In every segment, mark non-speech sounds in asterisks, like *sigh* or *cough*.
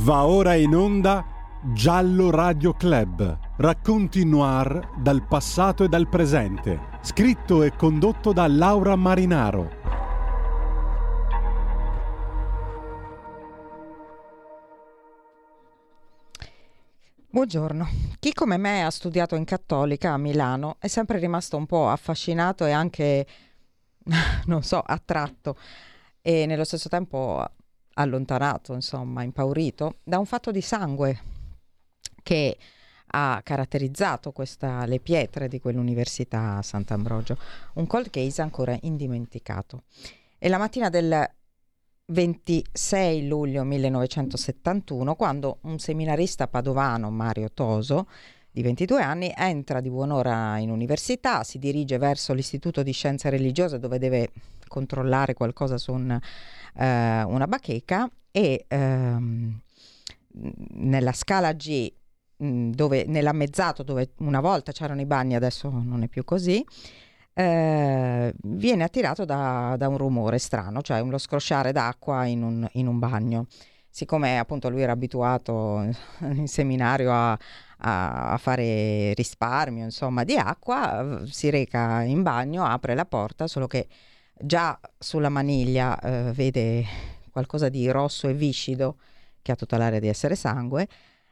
Va ora in onda Giallo Radio Club. Racconti noir dal passato e dal presente. Scritto e condotto da Laura Marinaro. Buongiorno. Chi come me ha studiato in Cattolica a Milano è sempre rimasto un po' affascinato e anche, *laughs* non so, attratto e nello stesso tempo allontanato, insomma, impaurito da un fatto di sangue che ha caratterizzato questa, le pietre di quell'università Sant'Ambrogio, un cold case ancora indimenticato. E la mattina del 26 luglio 1971, quando un seminarista padovano, Mario Toso, di 22 anni, entra di buon'ora in università, si dirige verso l'Istituto di Scienze Religiose dove deve controllare qualcosa su un, eh, una bacheca e ehm, nella scala G, dove, nell'ammezzato dove una volta c'erano i bagni, adesso non è più così, eh, viene attirato da, da, un rumore strano, cioè uno scrosciare d'acqua in un, in un bagno. Siccome appunto lui era abituato *laughs* in seminario a, a, fare risparmio insomma di acqua, si reca in bagno, apre la porta, solo che già sulla maniglia eh, vede qualcosa di rosso e viscido che ha tutta l'area di essere sangue,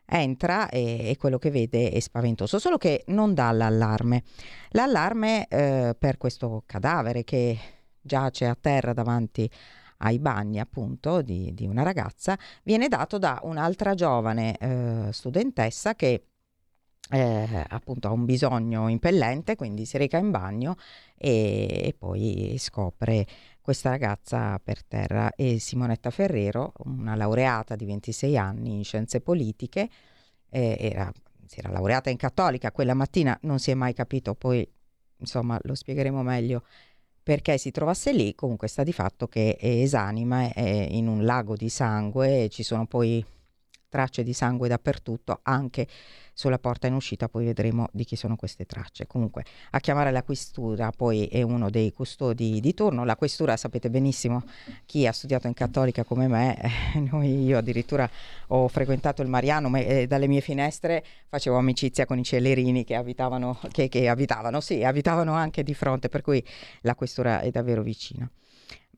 entra e, e, quello che vede è spaventoso, solo che non dà l'allarme. L'allarme eh, per questo cadavere che giace a terra davanti ai bagni appunto di, di una ragazza viene dato da un'altra giovane eh, studentessa che eh, appunto ha un bisogno impellente, quindi si reca in bagno e, e, poi scopre questa ragazza per terra. E Simonetta Ferrero, una laureata di 26 anni in scienze politiche, eh, era, si era laureata in cattolica, quella mattina non si è mai capito, poi insomma lo spiegheremo meglio perché si trovasse lì, comunque sta di fatto che esanima, è in un lago di sangue, ci sono poi tracce di sangue dappertutto, anche sulla porta in uscita, poi vedremo di chi sono queste tracce. Comunque a chiamare la questura poi è uno dei custodi di turno, la questura sapete benissimo chi ha studiato in cattolica come me, eh, *laughs* noi, io addirittura ho frequentato il Mariano, ma eh, dalle mie finestre facevo amicizia con i cellerini che abitavano, che, che abitavano, sì, abitavano anche di fronte, per cui la questura è davvero vicina.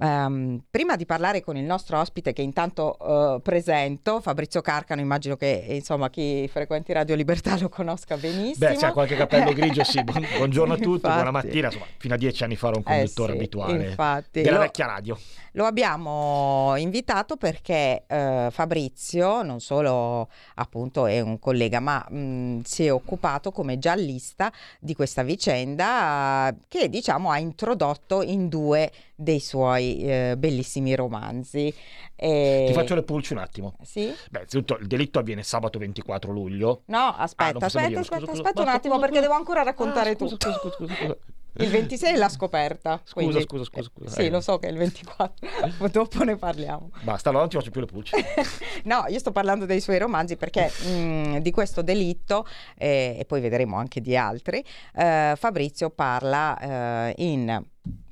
Um, prima di parlare con il nostro ospite che intanto uh, presento, Fabrizio Carcano, immagino che insomma chi frequenti Radio Libertà lo conosca benissimo. Beh, c'è qualche capello grigio, sì. *laughs* buongiorno a tutti, infatti. buona mattina. Insomma, fino a dieci anni fa ero un conduttore eh sì, abituale infatti. della lo, vecchia radio. Lo abbiamo invitato perché uh, Fabrizio non solo appunto è un collega, ma mh, si è occupato come giallista di questa vicenda uh, che diciamo ha introdotto in due dei suoi eh, bellissimi romanzi. E... Ti faccio le pulci un attimo. Sì? Beh, innanzitutto il delitto avviene sabato 24 luglio. No, aspetta, ah, aspetta, aspetta, scusa, aspetta un attimo perché devo ancora raccontare ah, scusa, tutto. Scusa, scusa, scusa. *laughs* Il 26 è la scoperta. Scusa, quindi... scusa, scusa, scusa. Sì, eh. lo so che è il 24, *laughs* dopo ne parliamo. Basta, allora non ti faccio più le pulci. *laughs* no, io sto parlando dei suoi romanzi perché mh, mm, di questo delitto, eh, e poi vedremo anche di altri, eh, Fabrizio parla eh, in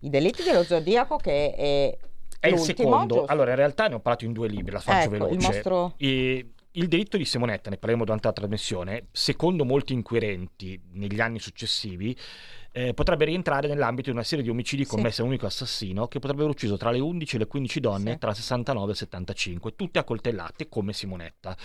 I delitti dello Zodiaco che è... È il secondo. Giusto? Allora, in realtà ne ho parlato in due libri, la faccio ecco, veloce. Il mostro... E il delitto di Simonetta, ne parleremo durante la trasmissione, secondo molti inquirenti negli anni successivi, eh, potrebbe rientrare nell'ambito di una serie di omicidi commessi sì. da un unico assassino che potrebbe aver ucciso tra le 11 e le 15 donne sì. tra 69 e 75, tutte accoltellate come Simonetta.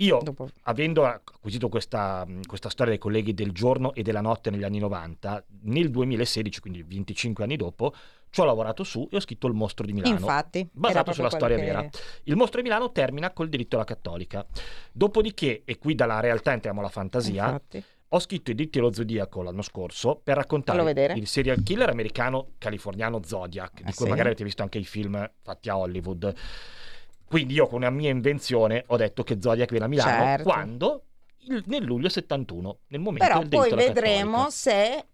Io, Dopo. avendo acquisito questa, questa, storia dei colleghi del giorno e della notte negli anni 90, nel 2016, quindi 25 anni dopo, ci ho lavorato su e ho scritto Il mostro di Milano. Infatti, basato sulla storia che... vera. Il mostro di Milano termina col diritto alla cattolica. Dopodiché, e qui dalla realtà entriamo alla fantasia, Infatti ho scritto I diritti allo Zodiaco l'anno scorso per raccontare il serial killer americano californiano Zodiac, di ah, cui sì? magari avete visto anche i film fatti a Hollywood. Quindi io con una mia invenzione ho detto che Zodiac viene a Milano certo. quando il, nel luglio 71, nel momento Però poi vedremo se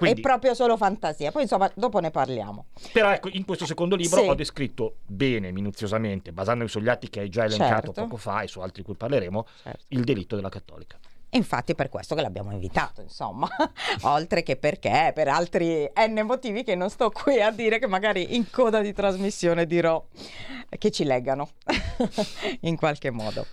quindi, è proprio solo fantasia. Poi insomma, dopo ne parliamo. Però ecco, in questo secondo libro sì. ho descritto bene, minuziosamente, basandomi sugli atti che hai già elencato certo. poco fa e su altri cui parleremo, certo. il delitto della cattolica. Infatti è per questo che l'abbiamo invitato, insomma, *laughs* oltre che perché per altri n motivi che non sto qui a dire che magari in coda di trasmissione dirò che ci leggano *laughs* in qualche modo.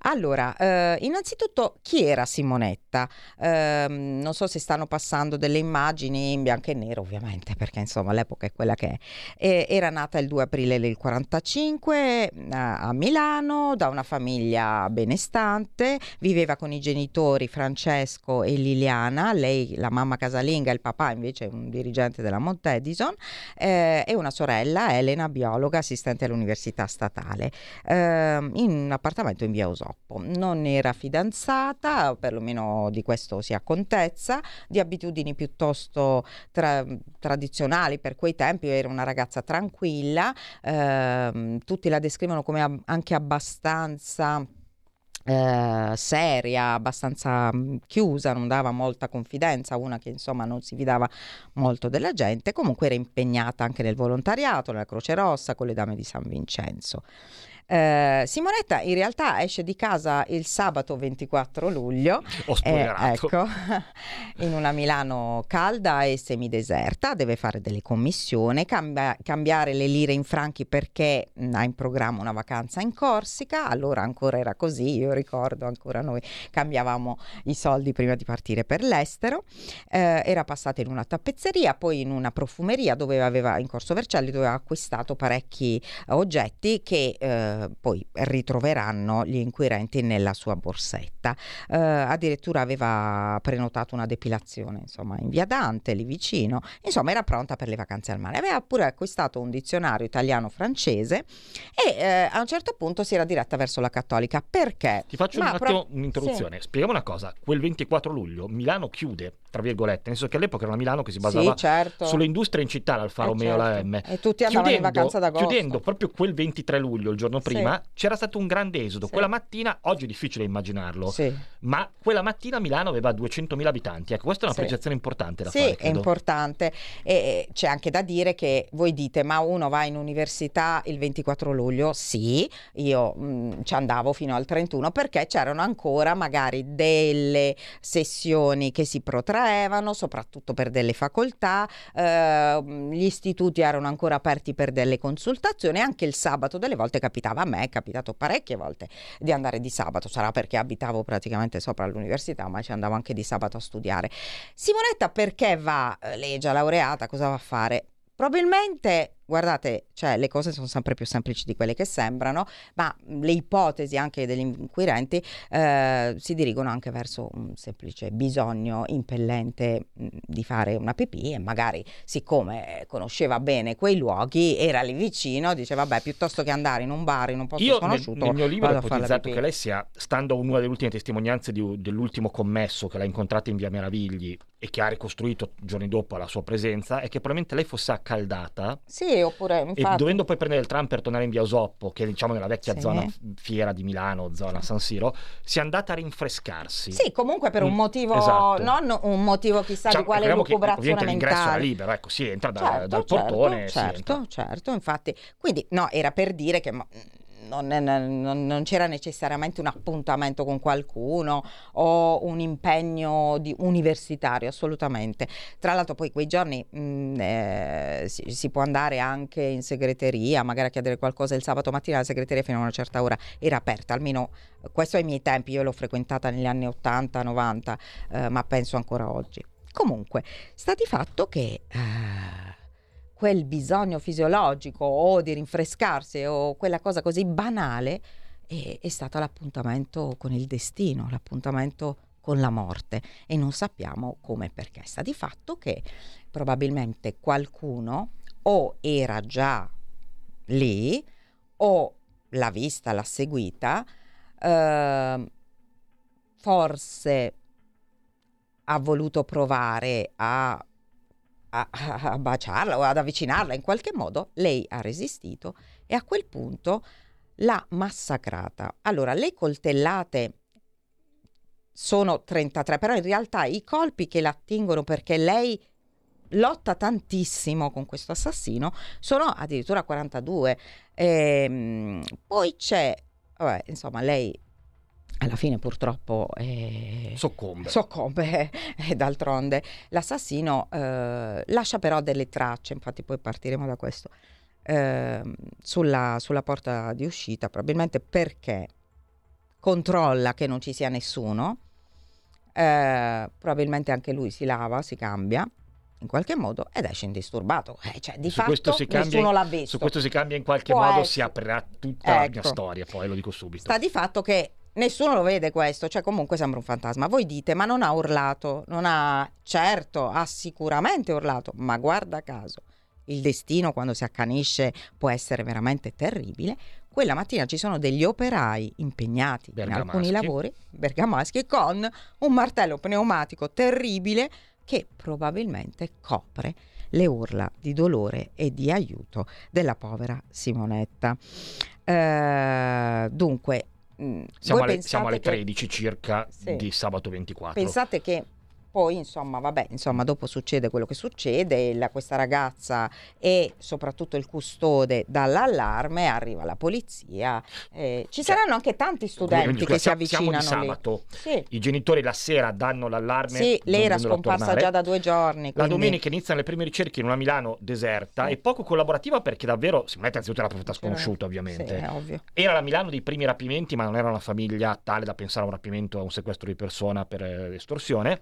Allora, eh, innanzitutto chi era Simonetta? Eh, non so se stanno passando delle immagini in bianco e nero, ovviamente, perché insomma l'epoca è quella che è. E, era nata il 2 aprile del 45 a, a Milano da una famiglia benestante, viveva con i genitori Francesco e Liliana, lei la mamma casalinga, il papà invece è un dirigente della Mount Edison, eh, e una sorella, Elena, biologa, assistente all'università statale, eh, in un appartamento in via Osoppo. Non era fidanzata, perlomeno di questo si ha contezza, di abitudini piuttosto tra- tradizionali per quei tempi, era una ragazza tranquilla, eh, tutti la descrivono come ab- anche abbastanza eh, seria, abbastanza mm, chiusa, non dava molta confidenza, una che insomma non si fidava molto della gente, comunque era impegnata anche nel volontariato, nella Croce Rossa, con le Dame di San Vincenzo. Eh, Simonetta in realtà esce di casa il sabato 24 luglio, eh, ecco, *laughs* in una Milano calda e semideserta, deve fare delle commissioni, cambia, cambiare le lire in franchi perché mh, ha in programma una vacanza in Corsica, allora ancora era così, io ricordo ancora noi cambiavamo i soldi prima di partire per l'estero, eh, era passata in una tappezzeria, poi in una profumeria dove aveva in Corso Vercelli dove aveva acquistato parecchi oggetti che eh, eh, poi ritroveranno gli inquirenti nella sua borsetta. Eh, addirittura aveva prenotato una depilazione insomma, in via Dante, lì vicino, insomma era pronta per le vacanze al mare. Aveva pure acquistato un dizionario italiano-francese e eh, a un certo punto si era diretta verso la cattolica. Perché? Ti faccio Ma un attimo pro... un'introduzione. Sì. Spieghiamo una cosa. Quel 24 luglio Milano chiude, tra virgolette, nel senso che all'epoca era una Milano che si basava sì, certo. sulle industrie in città, l'Alfa eh, Romeo, certo. la M. E tutti andavano chiudendo, in vacanza d'agosto. Chiudendo proprio quel 23 luglio, il giorno prima, sì. c'era stato un grande esodo. Sì. Quella mattina, oggi è difficile immaginarlo, ma quella mattina Milano aveva 200.000 abitanti. Ecco, questa è una precisazione importante da sì, fare. Sì, è importante. E c'è anche da dire che voi dite, ma uno va in università il 24 luglio? Sì, io mh, ci andavo fino al 31 perché c'erano ancora magari delle sessioni che si protraevano, soprattutto per delle facoltà, eh, gli istituti erano ancora aperti per delle consultazioni, anche il sabato delle volte capitava a me, è capitato parecchie volte di andare di sabato, sarà perché abitavo praticamente sopra l'università, ma ci andavo anche di sabato a studiare. Simonetta perché va, lei è già laureata, cosa va a fare? Probabilmente guardate, cioè, le cose sono sempre più semplici di quelle che sembrano, ma le ipotesi anche degli inquirenti eh, si dirigono anche verso un semplice bisogno impellente mh, di fare una pipì e magari siccome conosceva bene quei luoghi, era lì vicino, diceva vabbè piuttosto che andare in un bar in un posto Io sconosciuto. Nel, nel mio libro ho ipotizzato che lei sia, stando a una delle ultime testimonianze di, dell'ultimo commesso che l'ha incontrata in via Meravigli e che ha ricostruito giorni dopo la sua presenza, è che probabilmente lei fosse accaldata. Sì, oppure infatti... E dovendo poi prendere il tram per tornare in via Osoppo, che è diciamo nella vecchia sì. zona fiera di Milano, zona San Siro, si è andata a rinfrescarsi. Sì, comunque per un mm, motivo, esatto. non un motivo chissà cioè, di quale lucubrazione mentale. l'ingresso era libero, ecco, si entra da, certo, dal certo, portone. Certo, certo, infatti. Quindi no, era per dire che non, non, non, c'era necessariamente un appuntamento con qualcuno o un impegno di, universitario, assolutamente. Tra l'altro poi quei giorni mh, mm, eh, si, si, può andare anche in segreteria, magari a chiedere qualcosa il sabato mattina, la segreteria fino a una certa ora era aperta, almeno questo ai miei tempi, io l'ho frequentata negli anni 80, 90, eh, ma penso ancora oggi. Comunque, sta di fatto che... Eh, quel bisogno fisiologico o di rinfrescarsi o quella cosa così banale è, è stato l'appuntamento con il destino, l'appuntamento con la morte e non sappiamo come e perché. Sta di fatto che probabilmente qualcuno o era già lì o l'ha vista, l'ha seguita, eh, forse ha voluto provare a a, a baciarla o ad avvicinarla in qualche modo, lei ha resistito e a quel punto l'ha massacrata. Allora, le coltellate sono 33, però in realtà i colpi che la attingono perché lei lotta tantissimo con questo assassino sono addirittura 42. E, ehm, poi c'è, vabbè, insomma, lei alla fine purtroppo eh, soccombe. soccombe *laughs* e d'altronde l'assassino eh, lascia però delle tracce, infatti poi partiremo da questo, eh, sulla, sulla porta di uscita, probabilmente perché controlla che non ci sia nessuno, eh, probabilmente anche lui si lava, si cambia in qualche modo ed esce indisturbato. Eh, cioè, di Su fatto cambia- nessuno l'ha visto. Su questo si cambia in qualche Può modo, essere. si aprirà tutta la mia Ecco. storia, poi lo dico subito. Sta di fatto che nessuno lo vede questo, cioè comunque sembra un fantasma. Voi dite, ma non ha urlato, non ha, certo, ha sicuramente urlato, ma guarda caso, il destino quando si accanisce può essere veramente terribile. Quella mattina ci sono degli operai impegnati in alcuni lavori, bergamaschi, con un martello pneumatico terribile che probabilmente copre le urla di dolore e di aiuto della povera Simonetta. Eh, dunque, Siamo, voi alle, siamo alle pensate che- 13 circa Sì. di sabato 24. Pensate che poi, insomma, vabbè, insomma, dopo succede quello che succede, la- questa ragazza e soprattutto il custode dall'allarme, arriva la polizia, eh, ci Cioè, saranno anche tanti studenti che si siamo- siamo di avvicinano sabato. Sì, I genitori la sera danno l'allarme. sì, lei era scomparsa già da due giorni. La quindi- domenica iniziano le prime ricerche in una Milano deserta Sì. e poco collaborativa perché davvero Simonetta anzitutto era una profeta sconosciuta Sì, ovviamente. ovvio. Era la Milano dei primi rapimenti ma non era una famiglia tale da pensare a un rapimento, a un sequestro di persona per eh, estorsione.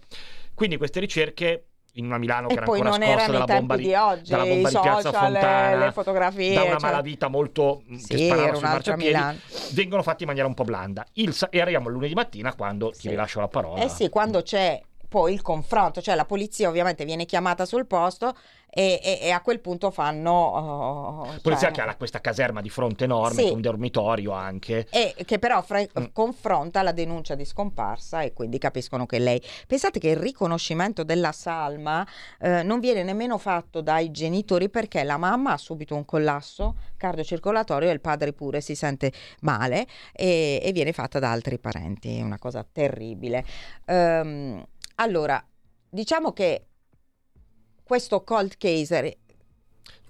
Quindi queste ricerche in una Milano che E era poi ancora non scossa erano dalla bomba di, di oggi, dalla bomba i di Piazza social, Fontana, le fotografie. da una cioè- malavita molto mm, che Sì, sparava era sui marciapiedi, Milano. vengono fatti in maniera un po' blanda. Il e arriviamo lunedì mattina quando Sì. ti rilascio la parola. Eh sì, quando c'è poi il confronto, cioè la polizia ovviamente viene chiamata sul posto e, e- e a quel punto fanno... oh, Polizia cioè- che ha questa caserma di fronte enorme, Sì. con un dormitorio anche. e che però fra- Mm. confronta la denuncia di scomparsa e quindi capiscono che lei pensate che il riconoscimento della salma eh, non viene nemmeno fatto dai genitori perché la mamma ha subito un collasso cardiocircolatorio e il padre pure si sente male e, e viene fatta da altri parenti è una cosa terribile Ehm, allora diciamo che questo cold case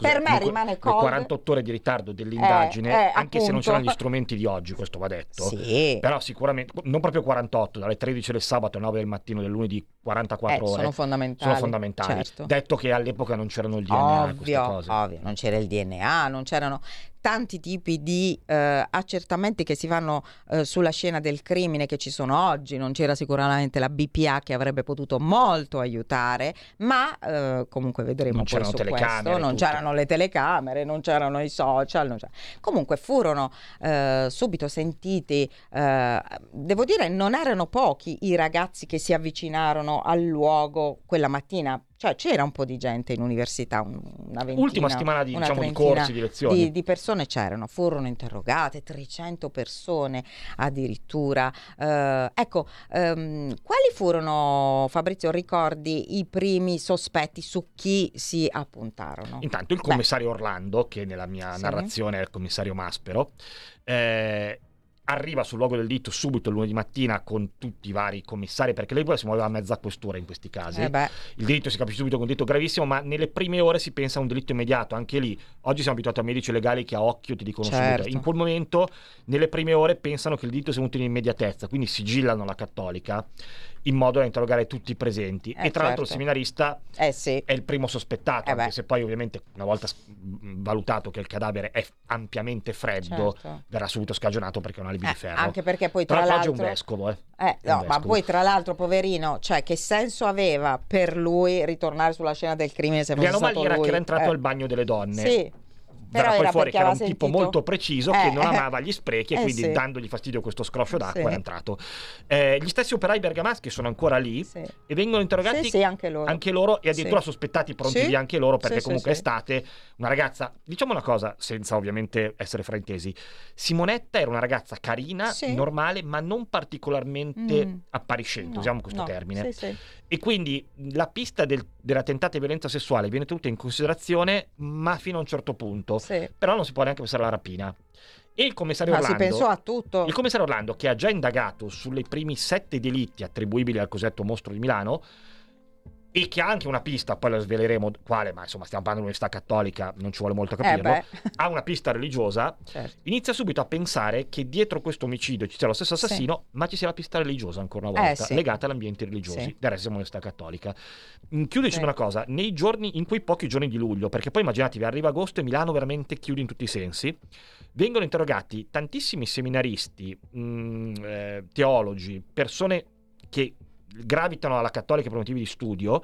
Per me rimane cold. 48 ore di ritardo dell'indagine, Eh, eh, anche se non appunto. c'erano gli strumenti di oggi, questo va detto. sì Però sicuramente, non proprio 48, dalle 13 del sabato alle 9 del mattino del lunedì, 44 eh, ore. sono fondamentali sono fondamentali. certo. Detto che all'epoca non c'erano il DNA Ovvio, ovvio, non c'era il DNA, non c'erano tanti tipi di eh, accertamenti che si fanno eh, sulla scena del crimine che ci sono oggi, non c'era sicuramente la BPA che avrebbe potuto molto aiutare, ma eh, comunque vedremo Non poi c'erano su telecamere, questo, non tutto. c'erano le telecamere, non c'erano i social, comunque furono eh, subito sentiti, eh, devo dire non erano pochi i ragazzi che si avvicinarono al luogo quella mattina, cioè c'era un po' di gente in università, un- una ventina. Ultima settimana di, diciamo, di corsi, di lezioni. di, di persone c'erano, furono interrogate, 300 persone addirittura. Eh, ecco, ehm, quali furono, Fabrizio, ricordi i primi sospetti su chi si appuntarono? Intanto il Beh. commissario Orlando, che nella mia Sì. narrazione è il commissario Maspero, eh, arriva sul luogo del delitto subito il lunedì mattina con tutti i vari commissari, perché lei poi si muoveva a mezza questura in questi casi. Eh Il delitto si capisce subito che è un delitto gravissimo, ma nelle prime ore si pensa a un delitto immediato. Anche lì, oggi siamo abituati a medici legali che a occhio ti dicono Certo. subito. In quel momento, nelle prime ore, pensano che il delitto sia venuto in immediatezza, quindi sigillano la cattolica in modo da interrogare tutti i presenti. Eh, e tra l'altro il certo. seminarista eh sì, è il primo sospettato, Eh beh. anche se poi ovviamente una volta valutato che il cadavere è ampiamente freddo, certo. verrà subito scagionato perché è un alibi Eh, di ferro. anche perché poi Tra tra l'altro è un vescovo, eh. Eh, no, ma poi tra l'altro, poverino, cioè che senso aveva per lui ritornare sulla scena del crimine se fosse stato anomalia era lui? che era entrato Eh, al bagno delle donne. Sì, però poi fuori che era un aveva tipo sentito- molto preciso Eh, che non eh. amava gli sprechi e Eh, quindi sì. dandogli fastidio questo scroscio d'acqua Sì. era entrato. Eh, gli stessi operai bergamaschi sono ancora lì sì. e vengono interrogati anche loro. anche loro e addirittura sospettati pronti via anche loro perché comunque è estate una ragazza diciamo una cosa senza ovviamente essere fraintesi Simonetta era una ragazza carina normale ma non particolarmente Mm. appariscente No, usiamo questo no, termine Sì, sì. E quindi la pista del- della tentata violenza sessuale viene tenuta in considerazione ma fino a un certo punto sì. però non si può neanche pensare alla rapina e il commissario Ma si Orlando pensò a tutto. il commissario Orlando, che ha già indagato sulle primi sette delitti attribuibili al cosiddetto mostro di Milano, e che ha anche una pista, poi la sveleremo quale, ma insomma stiamo parlando di un'università cattolica, non ci vuole molto capirlo, Eh ha una pista religiosa, Certo. inizia subito a pensare che dietro questo omicidio ci sia lo stesso assassino, ma ci sia la pista religiosa ancora una Eh, volta, sì. legata agli ambienti religiosi. Sì. Del resto siamo un'università cattolica. Mm, Chiudo dicendo Sì. una cosa, nei giorni, in quei pochi giorni di luglio, perché poi immaginatevi, arriva agosto e Milano veramente chiude in tutti i sensi, vengono interrogati tantissimi seminaristi, mm, eh, teologi, persone che gravitano alla cattolica per motivi di studio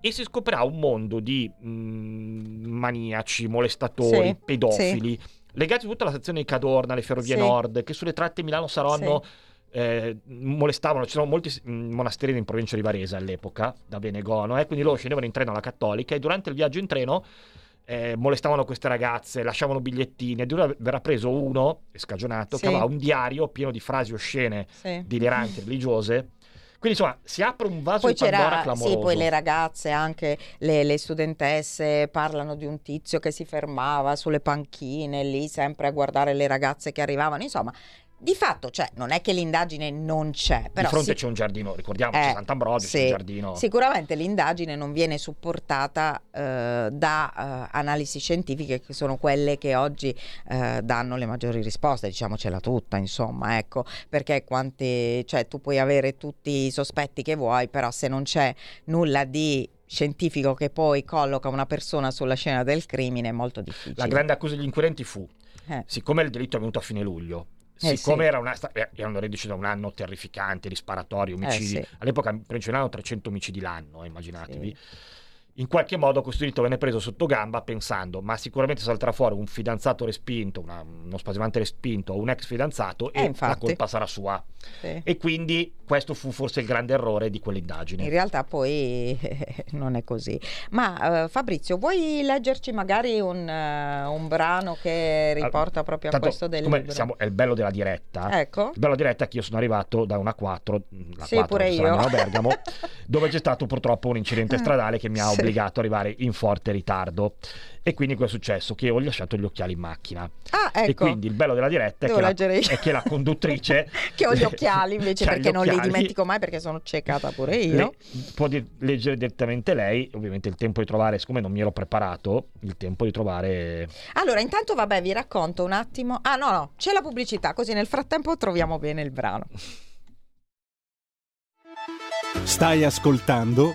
e si scoprirà un mondo di mm, maniaci, molestatori, Sì, pedofili, legati tutta alla sezione di Cadorna, le ferrovie Sì. nord, che sulle tratte Milano-Saronno eh, molestavano, ci sono molti mm, monasteri in provincia di Varese all'epoca, da Benegono, eh, quindi loro scendevano in treno alla cattolica e durante il viaggio in treno eh, molestavano queste ragazze, lasciavano bigliettini, addirittura verrà preso uno, scagionato, Sì. che aveva un diario pieno di frasi oscene, Sì. deliranti, religiose. Quindi insomma si apre un vaso Poi di Pandora clamoroso. sì, poi le ragazze, anche le, le studentesse, parlano di un tizio che si fermava sulle panchine lì sempre a guardare le ragazze che arrivavano. Insomma, di fatto, cioè, non è che l'indagine non c'è, Di però fronte si- c'è un giardino, ricordiamoci, Eh, Sant'Ambrogio, c'è sì. un giardino. Sicuramente l'indagine non viene supportata eh, da eh, analisi scientifiche che sono quelle che oggi eh, danno le maggiori risposte, diciamocela tutta, insomma, ecco, perché quanti, cioè tu puoi avere tutti i sospetti che vuoi, però se non c'è nulla di scientifico che poi colloca una persona sulla scena del crimine è molto difficile. La grande accusa degli inquirenti fu, Eh, siccome il delitto è venuto a fine luglio, Eh, siccome sì. era una, erano reduci da un anno terrificante di sparatori, omicidi, Eh, sì. all'epoca Milano 300 omicidi l'anno, eh, immaginatevi. In qualche modo questo delitto venne preso sotto gamba pensando, ma sicuramente salterà fuori un fidanzato respinto, una- uno spasimante respinto o un ex fidanzato Eh, e infatti. la colpa sarà sua. sì. E quindi questo fu forse il grande errore di quell'indagine. In realtà poi *laughs* non è così. Ma eh, Fabrizio, vuoi leggerci magari un, eh, un brano che riporta proprio a questo del siccome libro? siamo- è il bello della diretta. Ecco. Il bello della diretta è che io sono arrivato da una 4, la Sì, 4 pure io. a Bergamo, *laughs* dove c'è stato purtroppo un incidente stradale che mi ha Sì. Obbligato ad arrivare in forte ritardo. E quindi cosa è successo? Che ho lasciato gli occhiali in macchina. Ah, E ecco. quindi il bello della diretta è che, la, è che la *laughs* conduttrice... che ho gli occhiali *laughs* invece che ha perché gli non li occhiali, dimentico mai perché sono ciecata pure io. le- può di- leggere direttamente lei, ovviamente il tempo di trovare, siccome non mi ero preparato, il tempo di trovare... Allora, intanto vabbè, vi racconto un attimo. Ah, no, no, c'è la pubblicità, così nel frattempo troviamo bene il brano. Stai ascoltando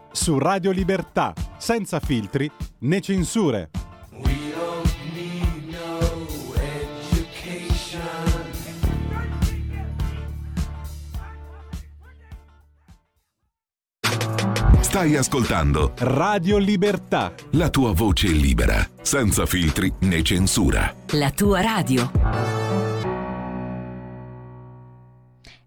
su Radio Libertà, senza filtri né censure. We don't need no education. Stai ascoltando Radio Libertà. la tua voce libera, senza filtri né censura. La tua radio.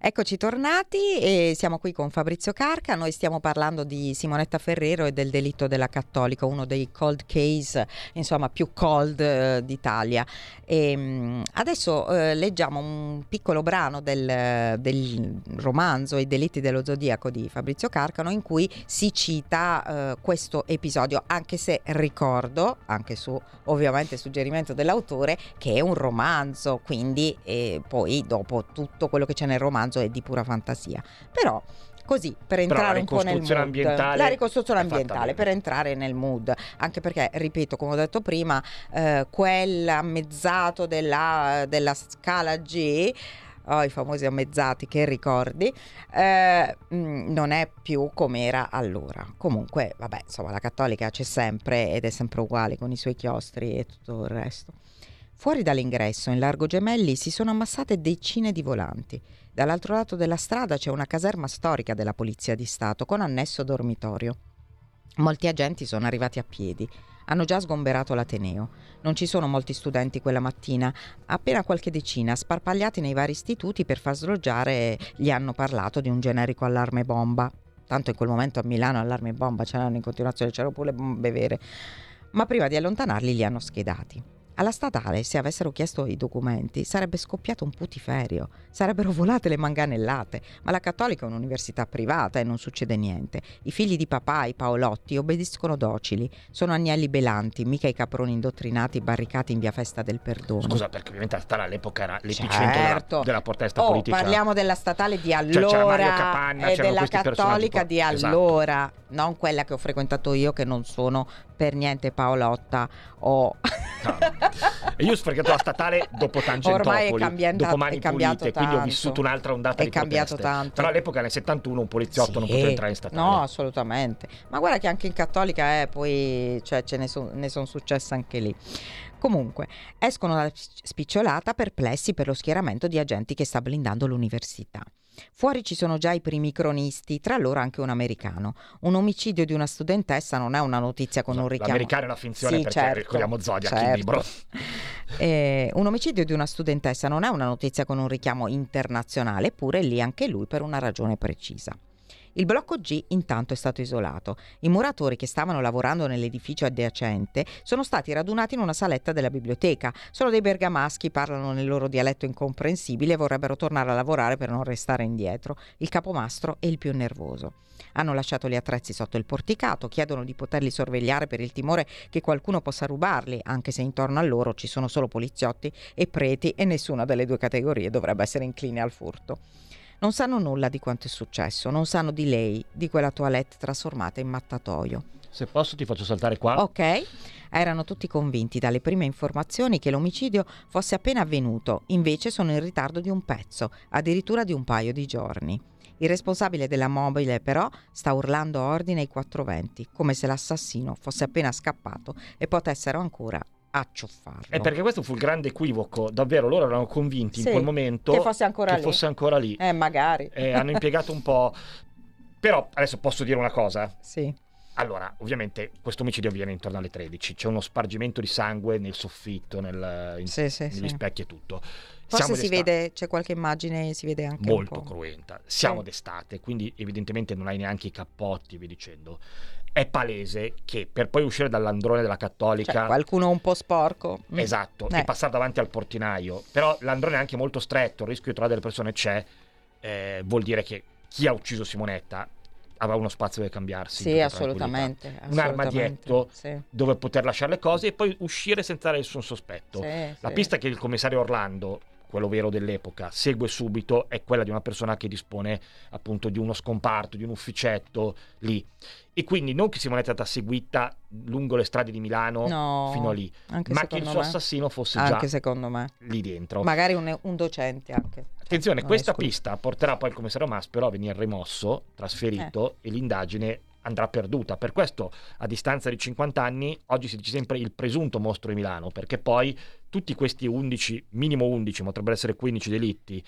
Eccoci tornati e siamo qui con Fabrizio Carca. Noi stiamo parlando di Simonetta Ferrero e del delitto della Cattolica, uno dei cold case, insomma, più cold eh, d'Italia. E, mh, adesso eh, leggiamo un piccolo brano del, del romanzo I delitti dello zodiaco di Fabrizio Carcano in cui si cita eh, questo episodio, anche se ricordo, anche su ovviamente suggerimento dell'autore, che è un romanzo, quindi eh, poi dopo tutto quello che c'è nel romanzo è di pura fantasia. Però così per entrare un po' nel mood. la ricostruzione ambientale per entrare nel mood. Anche perché ripeto come ho detto prima eh, quel ammezzato della, della scala G oh, i famosi ammezzati che ricordi eh, mh, non è più come era allora. Comunque vabbè insomma la cattolica c'è sempre ed è sempre uguale con i suoi chiostri e tutto il resto. Fuori dall'ingresso, in largo Gemelli, si sono ammassate decine di volanti. Dall'altro lato della strada c'è una caserma storica della Polizia di Stato con annesso dormitorio. Molti agenti sono arrivati a piedi. Hanno già sgomberato l'Ateneo. Non ci sono molti studenti quella mattina, appena qualche decina, sparpagliati nei vari istituti per far sloggiare, gli hanno parlato di un generico allarme bomba. tanto in quel momento a Milano allarme bomba c'erano in continuazione, c'erano pure bombe vere, ma prima di allontanarli li hanno schedati. Alla statale, se avessero chiesto i documenti, sarebbe scoppiato un putiferio, sarebbero volate le manganellate, ma la cattolica è un'università privata e non succede niente. I figli di papà, i Paolotti, obbediscono docili, sono agnelli belanti, mica i caproni indottrinati barricati in via Festa del Perdono. Scusa, perché ovviamente la statale all'epoca era l'epicentro della- Certo. della, protesta Oh, politica. parliamo della statale di c'era Mario allora Capanna, e c'erano della cattolica di Esatto. allora, non quella che ho frequentato io che non sono per niente Paolotta o No. E io ho sfregato la statale dopo Tangentopoli, Ormai è cambiata- dopo Mani è cambiato Pulite, quindi ho tanto. vissuto un'altra ondata È di cambiato proteste. tanto. Però all'epoca nel 71 un poliziotto non Sì. poteva entrare in statale. No, assolutamente. Ma guarda che anche in cattolica eh, poi cioè, ce ne, son- ne sono successe anche lì. Comunque, escono dalla spicciolata perplessi per lo schieramento di agenti che sta blindando l'università. Fuori ci sono già i primi cronisti, tra loro anche un americano. Un omicidio di una studentessa non è una notizia con un richiamo. L'americano è una finzione Sì, perché certo, ricordiamo Zodiac il certo. libro. *laughs* Eh, un omicidio di una studentessa non è una notizia con un richiamo internazionale, eppure lì anche lui per una ragione precisa. Il blocco G intanto è stato isolato. I muratori che stavano lavorando nell'edificio adiacente sono stati radunati in una saletta della biblioteca. Sono dei bergamaschi, parlano nel loro dialetto incomprensibile e vorrebbero tornare a lavorare per non restare indietro. Il capomastro è il più nervoso. Hanno lasciato gli attrezzi sotto il porticato, chiedono di poterli sorvegliare per il timore che qualcuno possa rubarli, anche se intorno a loro ci sono solo poliziotti e preti e nessuna delle due categorie dovrebbe essere incline al furto. Non sanno nulla di quanto è successo, non sanno di lei, di quella toilette trasformata in mattatoio. Se posso ti faccio saltare qua. Ok, erano tutti convinti dalle prime informazioni che l'omicidio fosse appena avvenuto, invece sono in ritardo di un pezzo, addirittura di un paio di giorni. Il responsabile della mobile però sta urlando ordine ai 420, come se l'assassino fosse appena scappato e potessero ancora acciuffarlo. E perché questo fu il grande equivoco, davvero loro erano convinti Sì, in quel momento che fosse ancora che lì. fosse ancora lì. Eh, magari. E hanno impiegato un po'. Però adesso posso dire una cosa. Sì. Allora, ovviamente questo omicidio avviene intorno alle 13, c'è uno spargimento di sangue nel soffitto, nel, in- Sì, sì, negli sì. specchi e tutto. Forse Siamo si d'estate. vede, c'è qualche immagine, si vede anche molto cruenta. Siamo Sì. d'estate, quindi evidentemente non hai neanche i cappotti, vi dicendo. È palese che per poi uscire dall'androne della cattolica Cioè, qualcuno un po' sporco. Mm. Esatto, Eh. e passare davanti al portinaio. Però l'androne è anche molto stretto, il rischio di trovare delle persone c'è. eh, vuol dire che chi ha ucciso Simonetta aveva uno spazio dove cambiarsi. Sì, assolutamente. tranquillità. Un armadietto Sì. dove poter lasciare le cose e poi uscire senza nessun sospetto. Sì, La sì. pista che il commissario Orlando, quello vero dell'epoca, segue subito è quella di una persona che dispone appunto di uno scomparto, di un ufficetto lì. E quindi non che Simonetta è stata seguita lungo le strade di Milano No, fino a lì, ma che il suo me. assassino fosse Anche già lì dentro. Magari un, un docente anche. Attenzione, questa pista porterà poi il commissario Maspero a venire rimosso, trasferito Eh. e l'indagine andrà perduta. Per questo, a distanza di 50 anni, oggi si dice sempre il presunto mostro di Milano, perché poi tutti questi 11, minimo 11, potrebbero essere 15 delitti,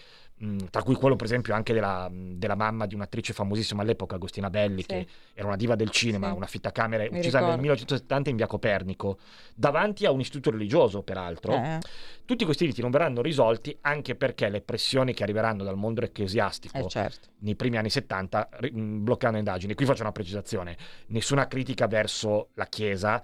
tra cui quello per esempio anche della, della mamma di un'attrice famosissima all'epoca, Agostina Belli, Sì. che era una diva del cinema, Sì. una fittacamere, Mi uccisa nel ricordo. 1970 in via Copernico, davanti a un istituto religioso peraltro. Eh, Tutti questi delitti non verranno risolti anche perché le pressioni che arriveranno dal mondo ecclesiastico eh, certo. nei primi anni 70 ri- mh, bloccheranno le indagini. Qui faccio una precisazione: nessuna critica verso la Chiesa,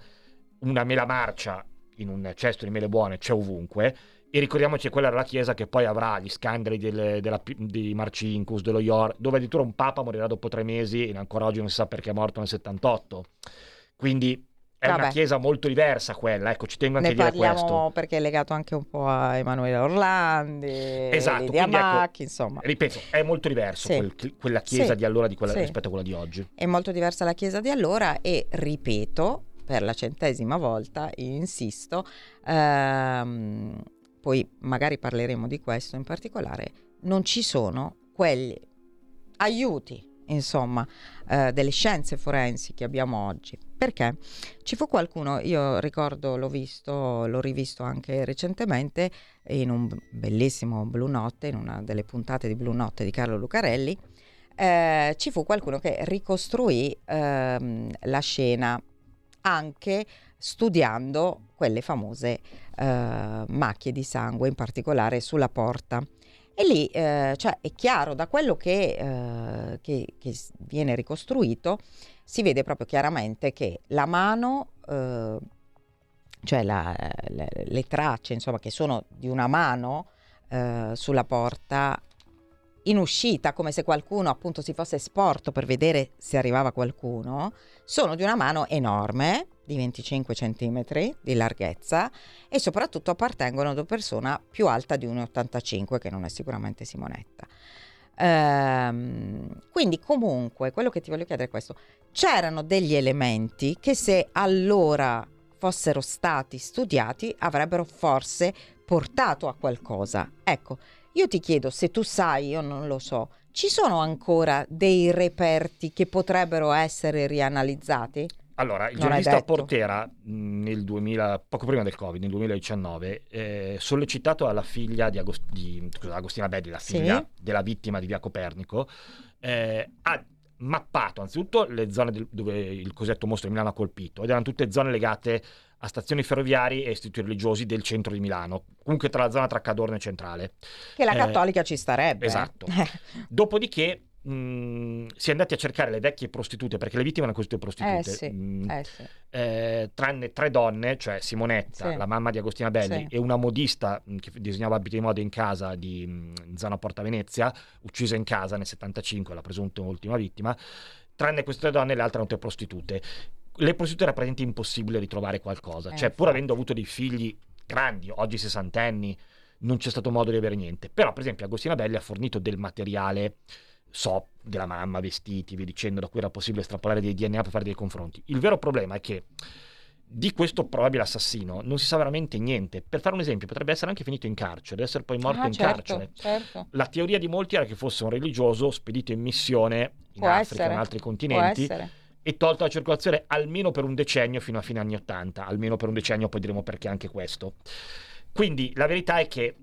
una mela marcia in un cesto di mele buone c'è ovunque. E ricordiamoci quella era la Chiesa che poi avrà gli scandali del- della, di Marcinkus, dello IOR, dove addirittura un Papa morirà dopo tre mesi e ancora oggi non si sa perché è morto nel 78. Quindi è una Vabbè. Chiesa molto diversa quella, ecco, ci tengo anche Ne a dire parliamo questo. perché è legato anche un po' a Emanuele Orlandi, Esatto, Lidia quindi ecco, insomma. Ripeto, è molto diverso Sì. quel- quella chiesa Sì. di allora di quella- Sì. rispetto a quella di oggi. È molto diversa la chiesa di allora e ripeto per la centesima volta, insisto, ehm, poi magari parleremo di questo in particolare, non ci sono quegli aiuti, insomma, eh, delle scienze forensi che abbiamo oggi. Perché ci fu qualcuno, io ricordo, l'ho visto, l'ho rivisto anche recentemente in un bellissimo Blue Notte, in una delle puntate di Blue Notte di Carlo Lucarelli, eh, ci fu qualcuno che ricostruì ehm, la scena anche studiando quelle famose eh, macchie di sangue, in particolare sulla porta. E lì, eh, cioè, è chiaro da quello che eh, che, che viene ricostruito, si vede proprio chiaramente che la mano, eh, cioè la- le, le tracce, insomma, che sono di una mano eh, sulla porta in uscita, come se qualcuno appunto si fosse sporto per vedere se arrivava qualcuno, sono di una mano enorme, di 25 cm di larghezza e soprattutto appartengono ad una persona più alta di 1,85 che non è sicuramente Simonetta. Ehm, quindi comunque quello che ti voglio chiedere è questo, c'erano degli elementi che se allora fossero stati studiati avrebbero forse portato a qualcosa. Ecco, io ti chiedo se tu sai, io non lo so, ci sono ancora dei reperti che potrebbero essere rianalizzati? Allora, il Non giornalista. Portera mh, nel 2000, poco prima del Covid, nel 2019, eh, sollecitato alla figlia di, Agos- di- scusa, Agostina Belli, la Sì. figlia della vittima di Via Copernico, eh, ha mappato anzitutto le zone del- dove il cosiddetto mostro di Milano ha colpito ed erano tutte zone legate a stazioni ferroviarie e istituti religiosi del centro di Milano, comunque tra la zona tra Cadorna e Centrale. Che la Eh, cattolica ci starebbe. esatto. *laughs* Dopodiché mh, si è andati a cercare le vecchie prostitute, perché le vittime erano eh prostitute. sì, mh, eh sì. eh, tranne tre donne, cioè Simonetta, Sì. la mamma di Agostina Belli, e una modista mh, che disegnava abiti di moda in casa di, in zona Porta Venezia, uccisa in casa nel 75, la presunta ultima vittima. Tranne queste tre donne, le altre erano tutte prostitute. Le prostitute era praticamente impossibile ritrovare qualcosa, Eh, cioè pur avendo avuto dei figli grandi, oggi sessantenni, non c'è stato modo di avere niente. Però, per esempio, Agostina Belli ha fornito del materiale, so, della mamma, vestiti, vi dicendo, da cui era possibile estrapolare dei DNA per fare dei confronti. Il vero problema è che di questo probabile assassino non si sa veramente niente. Per fare un esempio, potrebbe essere anche finito in carcere, essere poi morto Ah, in certo, carcere. certo. La teoria di molti era che fosse un religioso spedito in missione in Può Africa, essere, in altri continenti, e tolto la circolazione almeno per un decennio fino a fine anni 80, almeno per un decennio, poi diremo perché anche questo. Quindi la verità è che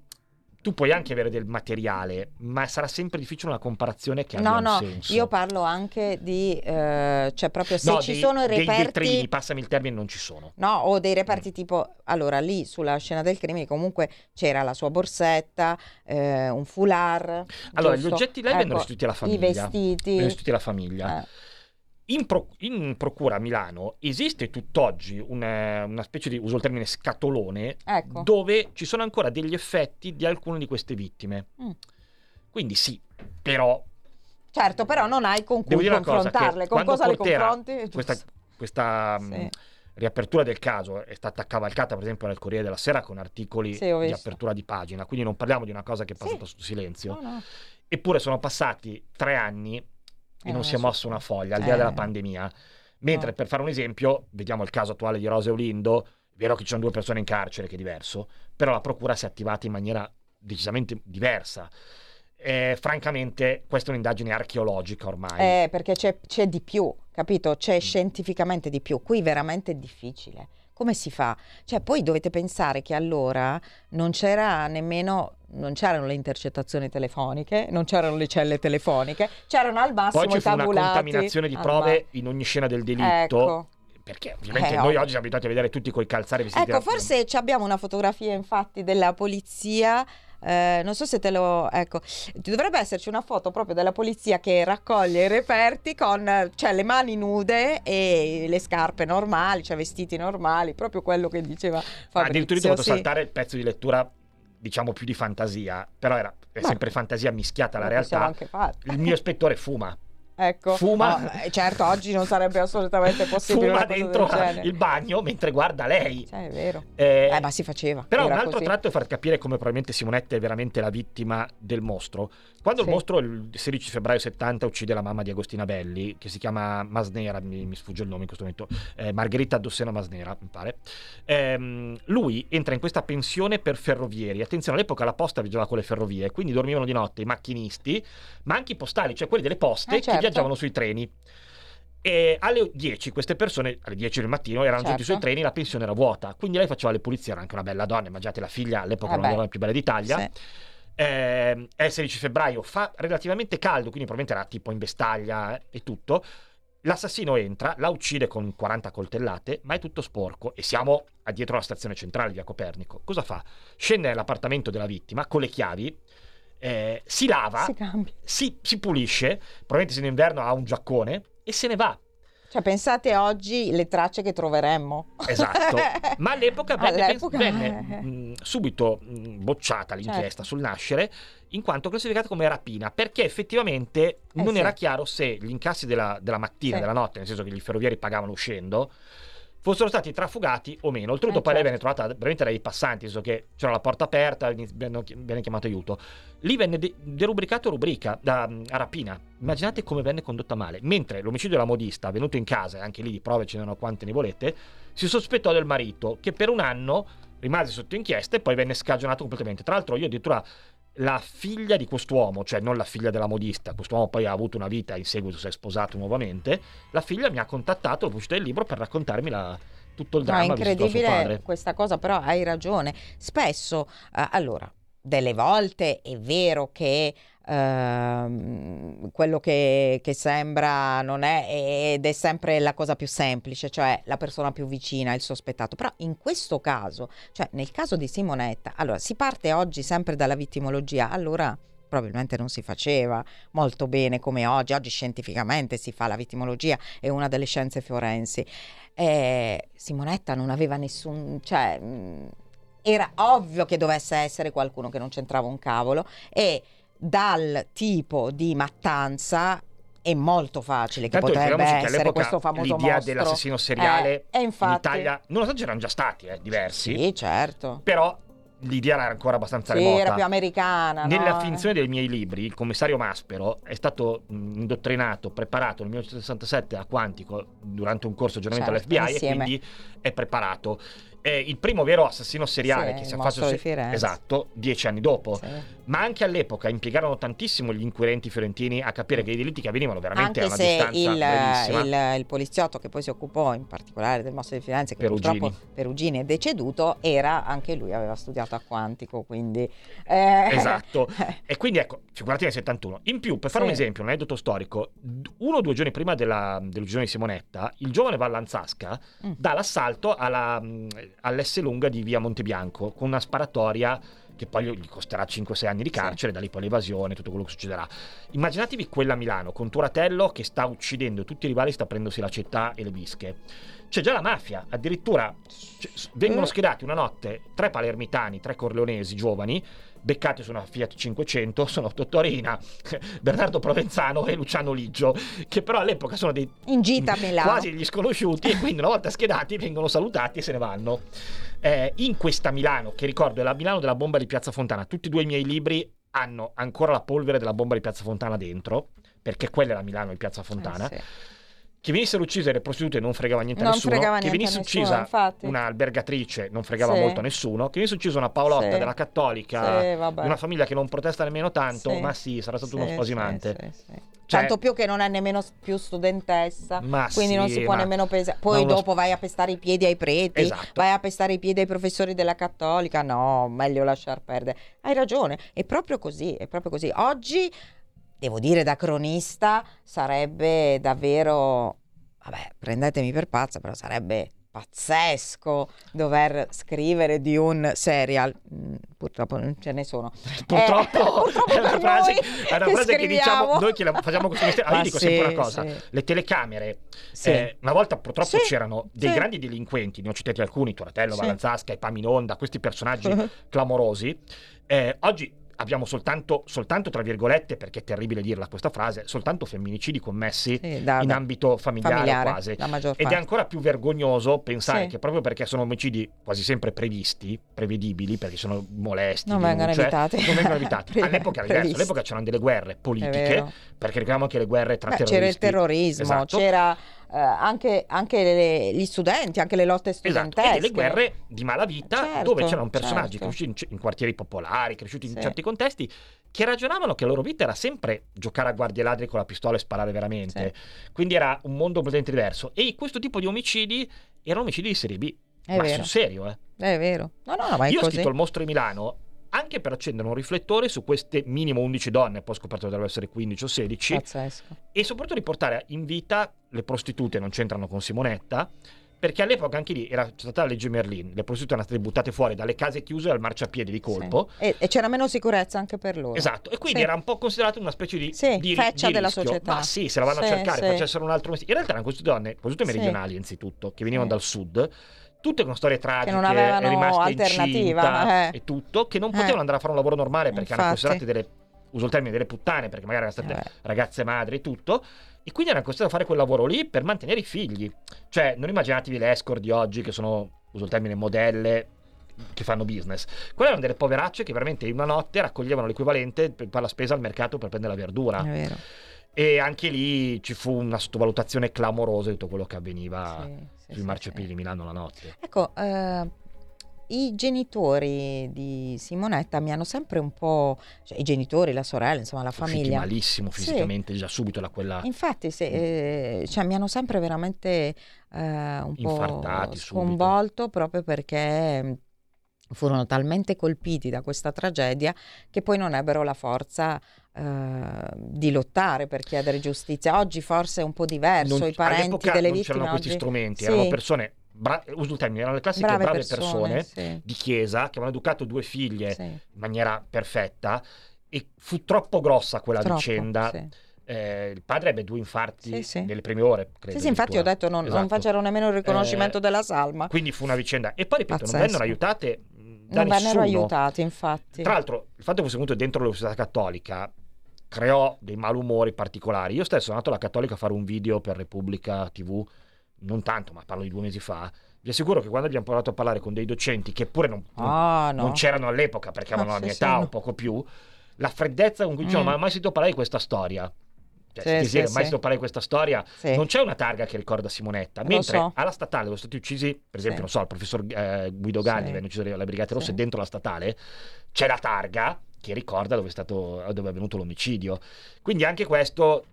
tu puoi anche avere del materiale, ma sarà sempre difficile una comparazione che abbia No, un no, senso. io parlo anche di, eh, cioè proprio se No, ci dei- sono i dei reperti... vetrini, passami il termine, non ci sono. No, o dei reperti tipo, allora lì sulla scena del crimine comunque c'era la sua borsetta, eh, un foulard. Allora, giusto? gli oggetti lei vengono Ecco, restituiti alla famiglia. I vestiti. Vengono restituiti alla famiglia. Eh, In, pro- in procura a Milano esiste tutt'oggi una, una specie di, uso il termine scatolone, Ecco. dove ci sono ancora degli effetti di alcune di queste vittime. Mm. Quindi sì, però Certo, però non hai con cui una cosa, confrontarle. Con cosa le confronti? questa, *laughs* questa Sì. mh, riapertura del caso è stata cavalcata per esempio nel Corriere della Sera con articoli Sì, di apertura di pagina, quindi non parliamo di una cosa che è passata Sì. sotto silenzio. No, no. Eppure sono passati tre anni e Eh, non non si è mosso una foglia, al di là Eh. della pandemia. Mentre, No. per fare un esempio, vediamo il caso attuale di Rose Olindo, è vero che ci sono due persone in carcere, che è diverso, però la procura si è attivata in maniera decisamente diversa. Eh, francamente, questa è un'indagine archeologica ormai. Eh, perché c'è, c'è di più, capito? C'è Mm. scientificamente di più. Qui veramente è difficile. Come si fa? Cioè, poi dovete pensare che allora non c'era nemmeno, non c'erano le intercettazioni telefoniche, non c'erano le celle telefoniche, c'erano al massimo Poi ci fu una contaminazione di prove in ogni scena del delitto. Ecco. Perché ovviamente Eh, noi oggi siamo abituati a vedere tutti coi calzari vestiti Ecco, forse ci abbiamo una fotografia infatti della polizia. Eh, non so se te lo. Ecco, dovrebbe esserci una foto proprio della polizia che raccoglie i reperti con cioè, le mani nude e le scarpe normali, cioè vestiti normali, proprio quello che diceva Fabrizio. Addirittura ho dovuto sì. saltare il pezzo di lettura, diciamo più di fantasia, però era sempre fantasia mischiata alla realtà. Il mio ispettore fuma, Ecco. fuma- No, eh, certo, oggi non sarebbe assolutamente possibile fuma dentro il bagno mentre guarda lei. Cioè, è vero. Eh, Eh, ma si faceva. Però un altro così. tratto è far capire come probabilmente Simonetta è veramente la vittima del mostro. Quando Sì. il mostro il 16 febbraio 70 uccide la mamma di Agostina Belli, che si chiama Masnera, mi, mi sfugge il nome in questo momento, eh, Margherita Dossena Masnera, mi pare, ehm, lui entra in questa pensione per ferrovieri. Attenzione, all'epoca la posta viaggiava con le ferrovie, quindi dormivano di notte i macchinisti, ma anche i postali, cioè quelli delle poste Eh, che certo. Viaggiavano sui treni. E alle 10 queste persone, alle 10 del mattino, erano tutti Certo. sui treni, la pensione era vuota. Quindi lei faceva le pulizie, era anche una bella donna, immaginate la figlia, all'epoca Eh non era la più bella d'Italia. Sì. Eh, è il 16 febbraio, fa relativamente caldo, quindi probabilmente era tipo in vestaglia e tutto. L'assassino entra, la uccide con 40 coltellate, ma è tutto sporco e siamo dietro la stazione centrale via Copernico. Cosa fa? Scende nell'appartamento della vittima con le chiavi, eh, si lava, Si si, si pulisce, probabilmente se in inverno ha un giaccone e se ne va. Cioè, pensate oggi le tracce che troveremmo. Esatto, *laughs* ma all'epoca venne, All'epoca, venne, mh, subito mh, bocciata l'inchiesta Certo. sul nascere in quanto classificata come rapina perché effettivamente Eh non sì. era chiaro se gli incassi della, della mattina, Sì. della notte, nel senso che i ferrovieri pagavano uscendo, fossero stati trafugati o meno. Oltretutto Eh, poi lei certo. venne trovata veramente dai passanti, senso che c'era la porta aperta, venne, chiamato aiuto. Lì venne de- derubricato rubrica da, a rapina. Immaginate come venne condotta male. Mentre l'omicidio della modista, avvenuto in casa, anche lì di prove ce n'erano quante ne volete, si sospettò del marito, che per un anno rimase sotto inchiesta e poi venne scagionato completamente. Tra l'altro io addirittura la figlia di quest'uomo, cioè non la figlia della modista, quest'uomo poi ha avuto una vita, in seguito si è sposato nuovamente, la figlia mi ha contattato dopo l'uscita del libro per raccontarmi la- tutto il No, è dramma da suo incredibile questa cosa, però hai ragione. Spesso, eh, allora, delle volte è vero che ehm, quello che, che sembra non è ed è sempre la cosa più semplice, cioè la persona più vicina, il sospettato. Però in questo caso, cioè nel caso di Simonetta, allora si parte oggi sempre dalla vittimologia, allora probabilmente non si faceva molto bene come oggi, oggi scientificamente si fa la vittimologia, è una delle scienze forensi. Eh, Simonetta non aveva nessun, cioè mh, era ovvio che dovesse essere qualcuno che non c'entrava un cavolo e dal tipo di mattanza è molto facile che Tanto potrebbe che essere questo famoso l'idea mostro. dell'assassino seriale Eh, e in infatti, Italia, nonostante c'erano già stati eh, diversi, Sì, certo. però l'idea era ancora abbastanza Sì, remota. era più americana. Nella no? finzione dei miei libri, il commissario Maspero è stato mh, indottrinato, preparato nel 1967 a Quantico durante un corso di aggiornamento Certo, all'FBI insieme. e quindi è preparato. È il primo vero assassino seriale Sì, che si è fatto di Firenze. esatto dieci anni dopo. Sì. Ma anche all'epoca impiegarono tantissimo gli inquirenti fiorentini a capire che i delitti che avvenivano veramente Anche a una se distanza il, il- il poliziotto che poi si occupò in particolare del mostro di Firenze, che Perugini. purtroppo Perugini è deceduto, era anche lui, aveva studiato a Quantico, quindi... eh, Esatto. *laughs* E quindi ecco, figurati nel 71. In più, per fare Sì. un esempio, un aneddoto storico, uno o due giorni prima della, dell'uccisione di Simonetta, il giovane Vallanzasca Mm. dà l'assalto alla, mh, all'S lunga di via Montebianco con una sparatoria che poi gli costerà 5-6 anni di carcere, da lì poi l'evasione, tutto quello che succederà. Immaginatevi quella a Milano con Turatello che sta uccidendo tutti i rivali, sta prendendosi la città e le bische. C'è già la mafia, addirittura cioè, vengono Eh. schierati una notte tre palermitani, tre corleonesi giovani, beccati su una Fiat 500, sono Tottorina, *laughs* Bernardo Provenzano e Luciano Liggio, che però all'epoca sono dei *laughs* quasi degli sconosciuti e quindi una volta schedati vengono salutati e se ne vanno. Eh, in questa Milano, che ricordo è la Milano della bomba di Piazza Fontana, tutti e due i miei libri hanno ancora la polvere della bomba di Piazza Fontana dentro, perché quella è la Milano di Piazza Fontana. Eh, sì. Che venissero uccise le prostitute non fregava niente a nessuno. fregava che niente a venisse uccisa infatti. una albergatrice non fregava Sì. molto a nessuno. Che venisse uccisa una Paolotta Sì. della Cattolica, Sì, di una famiglia che non protesta nemmeno tanto, ma sì, sarà stato uno spasimante. Cioè- Tanto più che non è nemmeno più studentessa, quindi non si può nemmeno pesare. Poi dopo vai a pestare i piedi ai preti, Esatto. vai a pestare i piedi ai professori della cattolica. No, meglio lasciar perdere. Hai ragione, è proprio così, è proprio così. Oggi, devo dire da cronista, sarebbe davvero... Vabbè, prendetemi per pazza, però sarebbe pazzesco dover scrivere di un serial. Mm, Purtroppo non ce ne sono. *laughs* Purtroppo, Eh, *laughs* purtroppo è una frase, è una frase che diciamo noi che la facciamo questo mestiere. Ah, Ma io dico sì, sempre una cosa: sì. le telecamere, Sì. eh, una volta purtroppo c'erano dei grandi delinquenti, ne ho citati alcuni: Toratello. Vallanzasca, Epaminonda, questi personaggi *laughs* clamorosi. Eh, oggi abbiamo soltanto, soltanto, tra virgolette, perché è terribile dirla questa frase, soltanto femminicidi commessi Sì, da- in ambito familiare, familiare, quasi. Ed è ancora più vergognoso pensare Sì. che proprio perché sono omicidi quasi sempre previsti, prevedibili, perché sono molesti, Non vengono luce, evitati. non vengono evitati. *laughs* Pre- All'epoca all'epoca c'erano delle guerre politiche, perché ricordiamo anche le guerre tra Beh, terroristi. c'era il terrorismo, Esatto. c'era eh, anche, anche le- gli studenti, anche le lotte Esatto, studentesche. e delle guerre di malavita Certo, dove c'erano personaggi certo. cresciuti in, in quartieri popolari, cresciuti in Sì. certi contesti, che ragionavano che la loro vita era sempre giocare a guardie ladri con la pistola e sparare veramente. Quindi era un mondo completamente diverso. E questo tipo di omicidi erano omicidi di serie B. È ma vero. sul serio, eh. È vero. No, no, ma è Io ho così. scritto Il mostro di Milano anche per accendere un riflettore su queste minimo 11 donne, poi ho scoperto che dovrebbero essere 15 o 16, Pazzesco. e soprattutto riportare in vita le prostitute, non c'entrano con Simonetta, perché all'epoca anche lì era, c'è stata la legge Merlin, le prostitute erano state buttate fuori dalle case chiuse al marciapiede di colpo. Sì. E, e c'era meno sicurezza anche per loro. Esatto, e quindi Sì. era un po' considerato una specie di, Sì, di, feccia di della rischio. società. Ma sì, se la vanno Sì, a cercare, facessero un altro mestiere. In realtà erano queste donne, prostitute meridionali innanzitutto, che venivano dal sud, tutte con storie tragiche, non avevano rimaste alternativa, eh. e tutto, che non Eh. potevano andare a fare un lavoro normale perché erano Infatti. considerate delle, uso il termine, delle puttane, perché magari erano state Eh ragazze madri e tutto. E quindi erano costrette a fare quel lavoro lì per mantenere i figli. Cioè, non immaginatevi le escort di oggi che sono, uso il termine, modelle che fanno business. Quelle erano delle poveracce che veramente in una notte raccoglievano l'equivalente per la spesa al mercato per prendere la verdura. È vero. E anche lì ci fu una sottovalutazione clamorosa di tutto quello che avveniva Sì, sì, sui sì, marciapiedi sì. di Milano la notte. Ecco, eh, i genitori di Simonetta mi hanno sempre un po', cioè i genitori, la sorella, insomma la usciti famiglia. malissimo Sì. fisicamente già subito da quella... Infatti, se, eh, cioè, mi hanno sempre veramente eh, un po' Infartati subito. sconvolto proprio perché furono talmente colpiti da questa tragedia che poi non ebbero la forza eh, di lottare per chiedere giustizia. Oggi forse è un po' diverso, Non- i parenti delle non vittime c'erano questi oggi- strumenti, Sì, erano persone, bra- uso il termine, erano le classiche brave, brave, persone, persone, sì, di chiesa che avevano educato due figlie sì, in maniera perfetta e fu troppo grossa quella troppo, vicenda. sì. Eh, il padre ebbe due infarti nelle prime ore, credo. Sì, sì, infatti ho detto non, non Esatto. facevano nemmeno il riconoscimento Eh, della salma. Quindi fu una vicenda. E poi, ripeto, Pazzesco. non vennero aiutate da Non nessuno. vennero aiutati, infatti. Tra l'altro, il fatto che fosse venuto dentro l'Università Cattolica creò dei malumori particolari. Io stesso sono andato alla Cattolica a fare un video per Repubblica TV, non tanto, ma parlo di due mesi fa. Vi assicuro che quando abbiamo provato a parlare con dei docenti, che pure non, non- Ah, no. non c'erano all'epoca perché avevano Ah, la mia sì, età sì, o no. poco più, la freddezza con cui dicevano: Mm. Ma hai mai sentito parlare di questa storia? Cioè, Sì, sì, sì. mai sentito parlare di questa storia? Non c'è una targa che ricorda Simonetta. Mentre so. alla statale sono stati uccisi, per esempio, non so, il professor eh, Guido Galli venne ucciso dalle Brigate Rosse Sì. dentro la statale, c'è la targa che ricorda dove è, stato, dove è avvenuto l'omicidio. Quindi anche questo.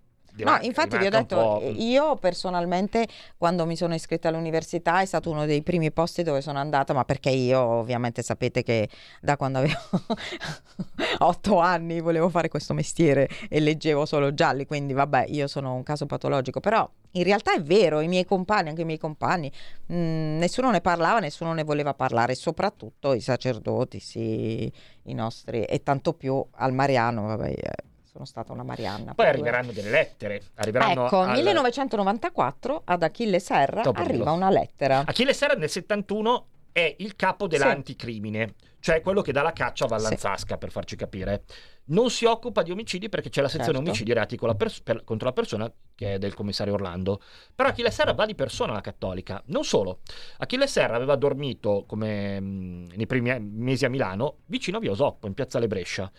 No, infatti vi ho detto, po'- io personalmente quando mi sono iscritta all'università è stato uno dei primi posti dove sono andata, ma perché io ovviamente sapete che da quando avevo *laughs* otto anni volevo fare questo mestiere e leggevo solo gialli, quindi vabbè, io sono un caso patologico, però in realtà è vero, i miei compagni, anche i miei compagni, mh, nessuno ne parlava, nessuno ne voleva parlare, soprattutto i sacerdoti, sì, i nostri, e tanto più al Mariano, vabbè, eh, sono stata una Marianna. Poi per due arriveranno delle lettere. Arriveranno Ecco, al- 1994 ad Achille Serra Topo arriva una lettera. Achille Serra nel 71 è il capo dell'anticrimine, cioè quello che dà la caccia a Vallanzasca, per farci capire. Non si occupa di omicidi perché c'è la sezione Certo. omicidi e reati pers- per- contro la persona che è del commissario Orlando. Però Achille Serra va di persona alla cattolica. Non solo. Achille Serra aveva dormito, come mh, nei primi mesi a Milano, vicino a Via Osoppo, in piazzale Brescia.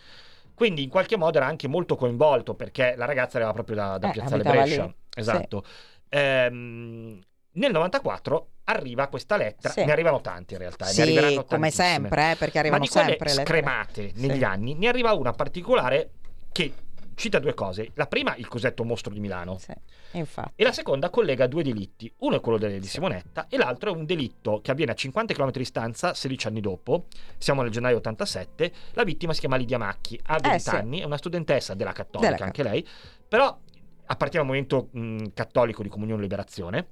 Quindi in qualche modo era anche molto coinvolto perché la ragazza arrivava proprio da, da Eh, piazzale Brescia. lì. Esatto. Ehm, nel 94 arriva questa lettera, Sì. ne arrivano tanti in realtà, ne Sì, arriveranno come tantissime. sempre, eh, perché arrivano sempre le scremate negli Sì. anni, ne arriva una particolare che cita due cose. La prima, il cosiddetto mostro di Milano. Sì, infatti. E la seconda collega due delitti. Uno è quello di Simonetta e l'altro è un delitto che avviene a 50 km di distanza, 16 anni dopo. Siamo nel gennaio 87. La vittima si chiama Lidia Macchi, ha 20 Eh, sì. anni, è una studentessa della Cattolica, Della anche lei, però appartiene al movimento mh, cattolico di Comunione e Liberazione,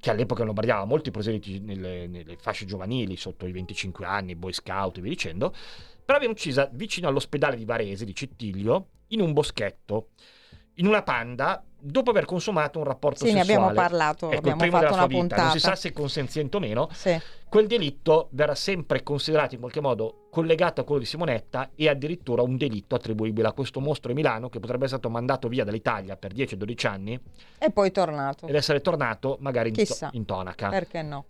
che all'epoca in Lombardia aveva molti proseliti nelle, nelle fasce giovanili, sotto i 25 anni, boy scout e via dicendo, però viene uccisa vicino all'ospedale di Varese, di Cittiglio, in un boschetto, in una panda, dopo aver consumato un rapporto Sì, ne sessuale. abbiamo parlato, Ecco, abbiamo fatto una vita, non si puntata. sa se consenziente o meno, Sì. quel delitto verrà sempre considerato in qualche modo collegato a quello di Simonetta e addirittura un delitto attribuibile a questo mostro di Milano che potrebbe essere stato mandato via dall'Italia per 10-12 anni E poi tornato. ed essere tornato magari in, to- in tonaca. Perché no?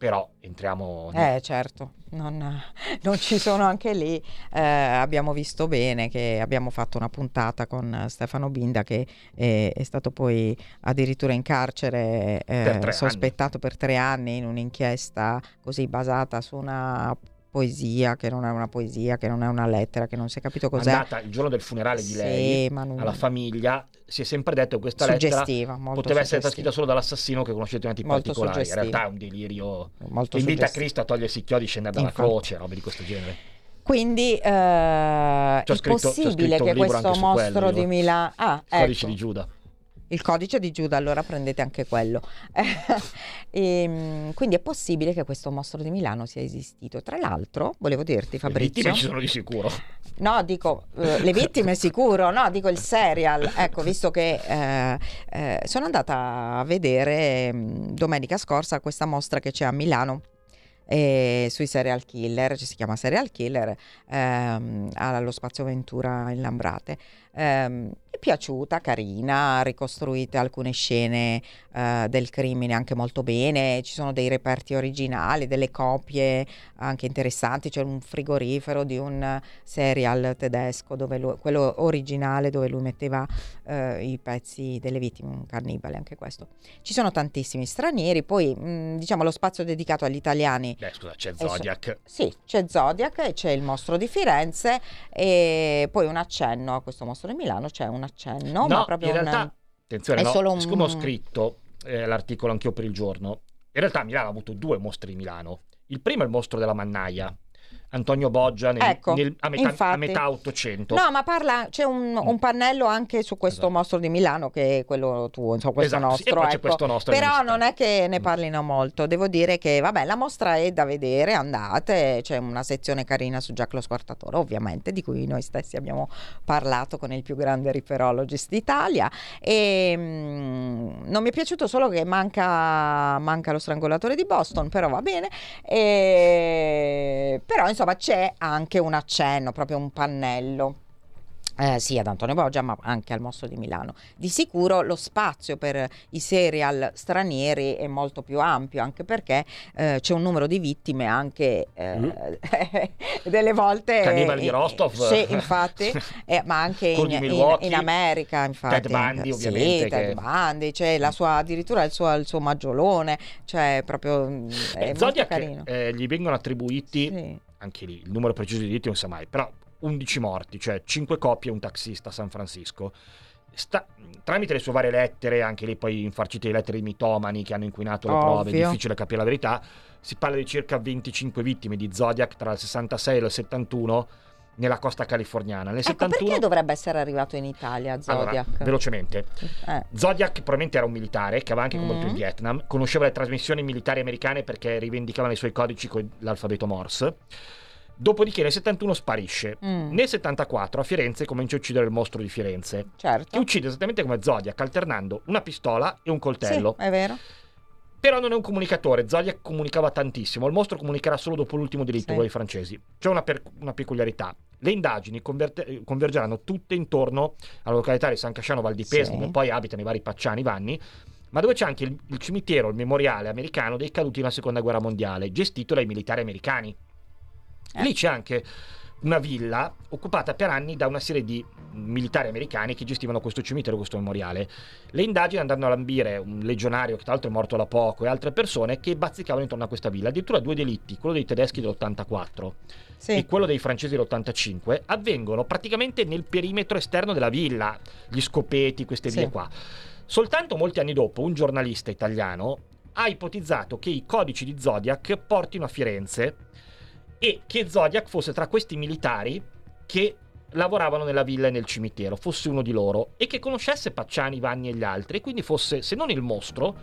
Però entriamo... Eh, certo, non, non ci sono anche lì. Eh, abbiamo visto bene che abbiamo fatto una puntata con Stefano Binda che è, è stato poi addirittura in carcere, eh, Per sospettato per tre anni in un'inchiesta così basata su una poesia che non è una poesia, che non è una lettera, che non si è capito cos'è. andata il giorno del funerale di lei non- alla famiglia si è sempre detto che questa lettera suggestiva, molto poteva essere suggestiva. scritta solo dall'assassino che conoscete in Molto particolari in suggestiva. realtà è un delirio molto che invita. Cristo a togliersi i chiodi e scendere dalla Infatti. croce robe di questo genere Quindi eh, C'ho è scritto- possibile che questo mostro quello, di. Milano... Ah, codice ecco. di Giuda il codice di Giuda, allora prendete anche quello. *laughs* Ehm, quindi è possibile che questo mostro di Milano sia esistito. Tra l'altro, volevo dirti, Le Fabrizio. vittime ci sono di sicuro. No, dico eh, le vittime sicuro, no, dico il serial. Ecco, visto che eh, eh, sono andata a vedere mh, domenica scorsa questa mostra che c'è a Milano. eh, sui serial killer, ci si chiama serial killer ehm, allo Spazio Ventura in Lambrate. Ehm, è piaciuta, carina, ricostruite alcune scene eh, del crimine anche molto bene, ci sono dei reperti originali, delle copie anche interessanti, c'è un frigorifero di un serial tedesco, dove lui- quello originale dove lui metteva eh, i pezzi delle vittime, un cannibale anche questo. Ci sono tantissimi stranieri, poi mh, diciamo lo spazio dedicato agli italiani Beh, scusa, c'è so- Zodiac. sì, c'è Zodiac e c'è il mostro di Firenze e poi un accenno a questo mostro di Milano, c'è un accenno, ma proprio in realtà, attenzione, è no, solo un- siccome ho scritto eh, l'articolo anch'io per il giorno, in realtà Milano ha avuto due mostri di Milano. Il primo è il mostro della mannaia, Antonio Boggia nel- Ecco, nel- a, metà, a metà 800. No, ma parla, c'è un, un pannello anche su questo Esatto. mostro di Milano che è quello tuo, insomma, questo Esatto, sì, nostro. c'è ecco. questo nostro Però non è che ne parlino molto, devo dire che vabbè, la mostra è da vedere, andate, c'è una sezione carina su lo Squartatore, ovviamente, di cui noi stessi abbiamo parlato con il più grande riperologist d'Italia e mm, non mi è piaciuto solo che manca, manca lo strangolatore di Boston, però va bene. E... Però insomma c'è anche un accenno, proprio un pannello. eh, sì, ad Antonio Boggia, ma anche al Mostro di Milano. Di sicuro lo spazio per i serial stranieri è molto più ampio, anche perché eh, c'è un numero di vittime anche eh, *laughs* delle volte. Mm. Cannibali di Rostov. Sì, infatti, eh, ma anche in, in- in America, infatti. Ted Bundy, Sì, ovviamente, Ted che- Bundy, c'è la sua, addirittura il suo, il suo maggiolone, cioè proprio mm, è Zodiac carino. eh, gli vengono attribuiti, Sì. Anche lì, il numero preciso di diritti non si sa mai, però 11 morti, cioè 5 coppie e un taxista a San Francisco. Sta- tramite le sue varie lettere, anche lì poi infarcite di lettere di mitomani che hanno inquinato le prove, è Ovvio. difficile capire la verità. Si parla di circa 25 vittime di Zodiac tra il 66 e il 71 nella costa californiana. Nel Ecco, 71 perché dovrebbe essere arrivato in Italia Zodiac? Allora, velocemente. Eh, Zodiac probabilmente era un militare che aveva anche combattuto in Mm. Vietnam, conosceva le trasmissioni militari americane perché rivendicavano i suoi codici con l'alfabeto Morse. Dopodiché nel 71 sparisce. Mm. Nel 74 a Firenze comincia a uccidere il mostro di Firenze, certo. che uccide esattamente come Zodiac, alternando una pistola e un coltello. Sì, è vero. Però non è un comunicatore, Zodiac comunicava tantissimo, il mostro comunicherà solo dopo l'ultimo delitto, Sì. dei francesi. C'è una, per- una peculiarità, le indagini eh, convergeranno tutte intorno alla località di San Casciano Val di Pesaro, Sì. dove poi abitano i vari Pacciani Vanni, ma dove c'è anche il, il cimitero, il memoriale americano dei caduti nella seconda guerra mondiale, gestito dai militari americani. Eh. Lì c'è anche una villa occupata per anni da una serie di militari americani che gestivano questo cimitero, questo memoriale. Le indagini andranno a lambire un legionario che tra l'altro è morto da poco e altre persone che bazzicavano intorno a questa villa. Addirittura due delitti, quello dei tedeschi dell'84 Sì. e quello dei francesi dell'85, avvengono praticamente nel perimetro esterno della villa, gli scopeti, queste Sì. vie qua. Soltanto molti anni dopo un giornalista italiano ha ipotizzato che i codici di Zodiac portino a Firenze e che Zodiac fosse tra questi militari che lavoravano nella villa e nel cimitero, fosse uno di loro e che conoscesse Pacciani, Vanni e gli altri, e quindi fosse, se non il mostro,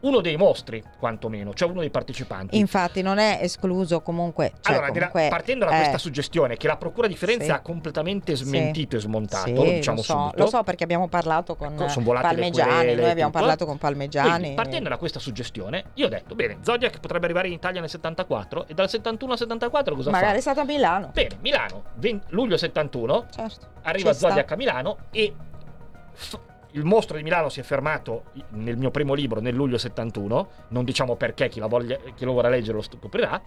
uno dei mostri, quantomeno, cioè uno dei partecipanti. Infatti non è escluso comunque... Cioè, allora, comunque, partendo da eh, questa suggestione che la Procura di Firenze Sì. ha completamente smentito e smontato, Sì, lo diciamo lo so, subito. lo so perché abbiamo parlato con Ecco, Palmegiani, querele noi abbiamo tutto. parlato con Palmegiani. Quindi, partendo da questa suggestione, io ho detto, bene, Zodiac potrebbe arrivare in Italia nel 74 e dal 71 al 74 cosa Magari è fa? stato a Milano. Bene, Milano, 20 luglio 71, Certo. arriva Ci sta. Zodiac a Milano e f- il mostro di Milano si è fermato nel mio primo libro nel luglio 71, non diciamo perché, chi, voglia- chi lo vorrà leggere lo scoprirà.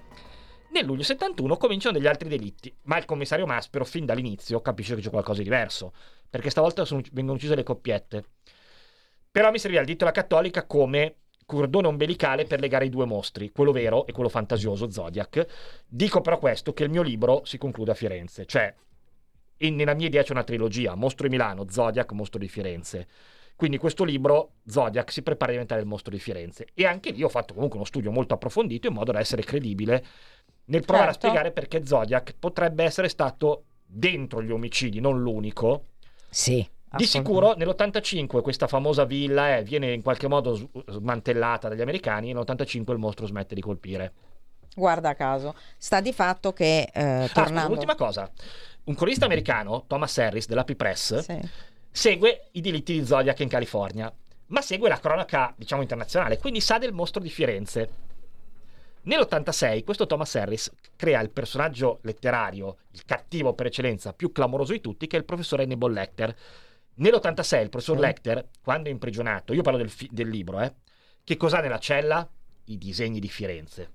Nel luglio 71 cominciano degli altri delitti, ma il commissario Maspero fin dall'inizio capisce che c'è qualcosa di diverso, perché stavolta sono- vengono uccise le coppiette. Però mi serviva il dito alla cattolica come cordone ombelicale per legare i due mostri, quello vero e quello fantasioso, Zodiac. Dico però questo, che il mio libro si conclude a Firenze, cioè in- nella mia idea c'è una trilogia, Mostro di Milano, Zodiac, Mostro di Firenze. Quindi questo libro, Zodiac, si prepara a diventare il mostro di Firenze. E anche lì ho fatto comunque uno studio molto approfondito in modo da essere credibile nel provare Certo. a spiegare perché Zodiac potrebbe essere stato dentro gli omicidi, non l'unico, Sì. Di sicuro nell'85 questa famosa villa eh, viene in qualche modo smantellata dagli americani e nell'85 il mostro smette di colpire. Guarda caso, sta di fatto che eh, Ah, tornando... ultima cosa. Un cronista americano, Thomas Harris dell'AP Press, Sì. segue i delitti di Zodiac in California, ma segue la cronaca, diciamo, internazionale, quindi sa del mostro di Firenze. Nell'86 questo Thomas Harris crea il personaggio letterario, il cattivo per eccellenza più clamoroso di tutti, che è il professor Hannibal Lecter. Nell'86 il professor Sì. Lecter, quando è imprigionato, io parlo del, fi- del libro, eh, che cos'ha nella cella? I disegni di Firenze.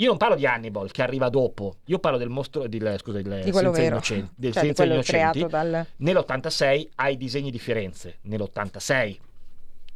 Io non parlo di Hannibal che arriva dopo, io parlo del mostro, del, scusa, del Di Senza vero. Innocenti- del Cioè, Senza Innocenti. dal... Nell'86 ha i disegni di Firenze, nell'86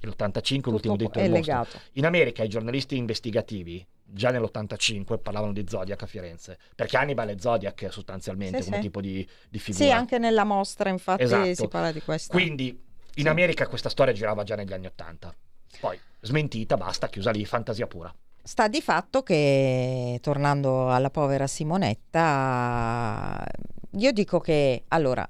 e l'85 l'ultimo detto è legato. In America i giornalisti investigativi già nell'85 parlavano di Zodiac a Firenze, perché Hannibal è Zodiac sostanzialmente Sì, come sì. tipo di, di figura. Sì, anche nella mostra infatti Esatto. si parla di questo. Quindi in Sì. America questa storia girava già negli anni 80. Poi smentita, basta, chiusa lì, fantasia pura. Sta di fatto che, tornando alla povera Simonetta, io dico che, allora,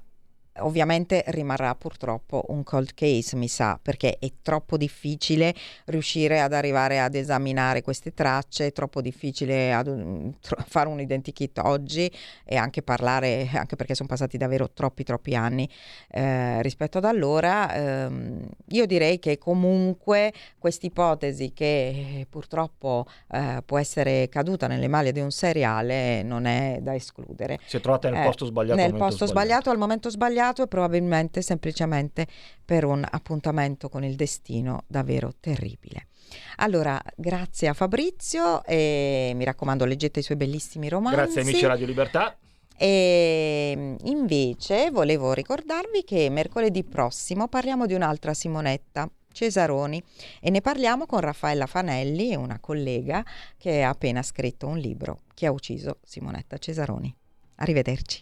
ovviamente rimarrà purtroppo un cold case, mi sa, perché è troppo difficile riuscire ad arrivare ad esaminare queste tracce, è troppo difficile un- tro- *laughs* fare un identikit oggi e anche parlare, anche perché sono passati davvero troppi, troppi anni eh, rispetto ad allora. Ehm, io direi che comunque questa ipotesi che purtroppo eh, può essere caduta nelle maglie di un seriale non è da escludere. Si è trovata nel Eh, posto sbagliato. Nel posto sbagliato al momento sbagliato e probabilmente semplicemente per un appuntamento con il destino davvero terribile. Allora, grazie a Fabrizio e mi raccomando leggete i suoi bellissimi romanzi. Grazie amici Radio Libertà. E invece volevo ricordarvi che mercoledì prossimo parliamo di un'altra Simonetta. Cesaroni e ne parliamo con Raffaella Fanelli, una collega che ha appena scritto un libro Chi ha ucciso Simonetta Cesaroni. Arrivederci.